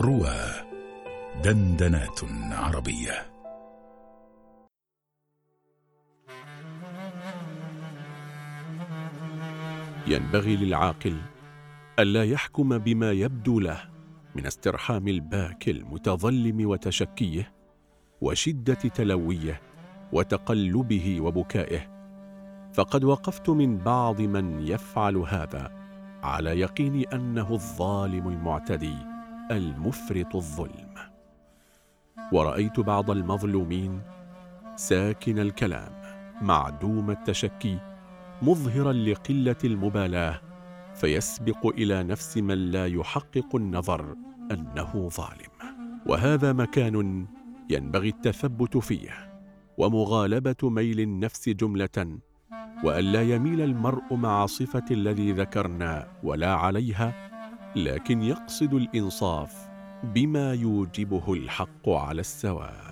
روى دندنات عربية. ينبغي للعاقل ألا يحكم بما يبدو له من استرحام الباكي المتظلم وتشكيه وشدة تلويه وتقلبه وبكائه. فقد وقفت من بعض من يفعل هذا على يقين أنه الظالم المعتدي. المفرط الظلم. ورأيت بعض المظلومين ساكن الكلام معدوم التشكي مظهرا لقلة المبالاة فيسبق إلى نفس من لا يحقق النظر أنه ظالم. وهذا مكان ينبغي التثبت فيه ومغالبة ميل النفس جملة وألا يميل المرء مع صفة الذي ذكرنا ولا عليها لكن يقصد الإنصاف بما يوجبه الحق على السواء.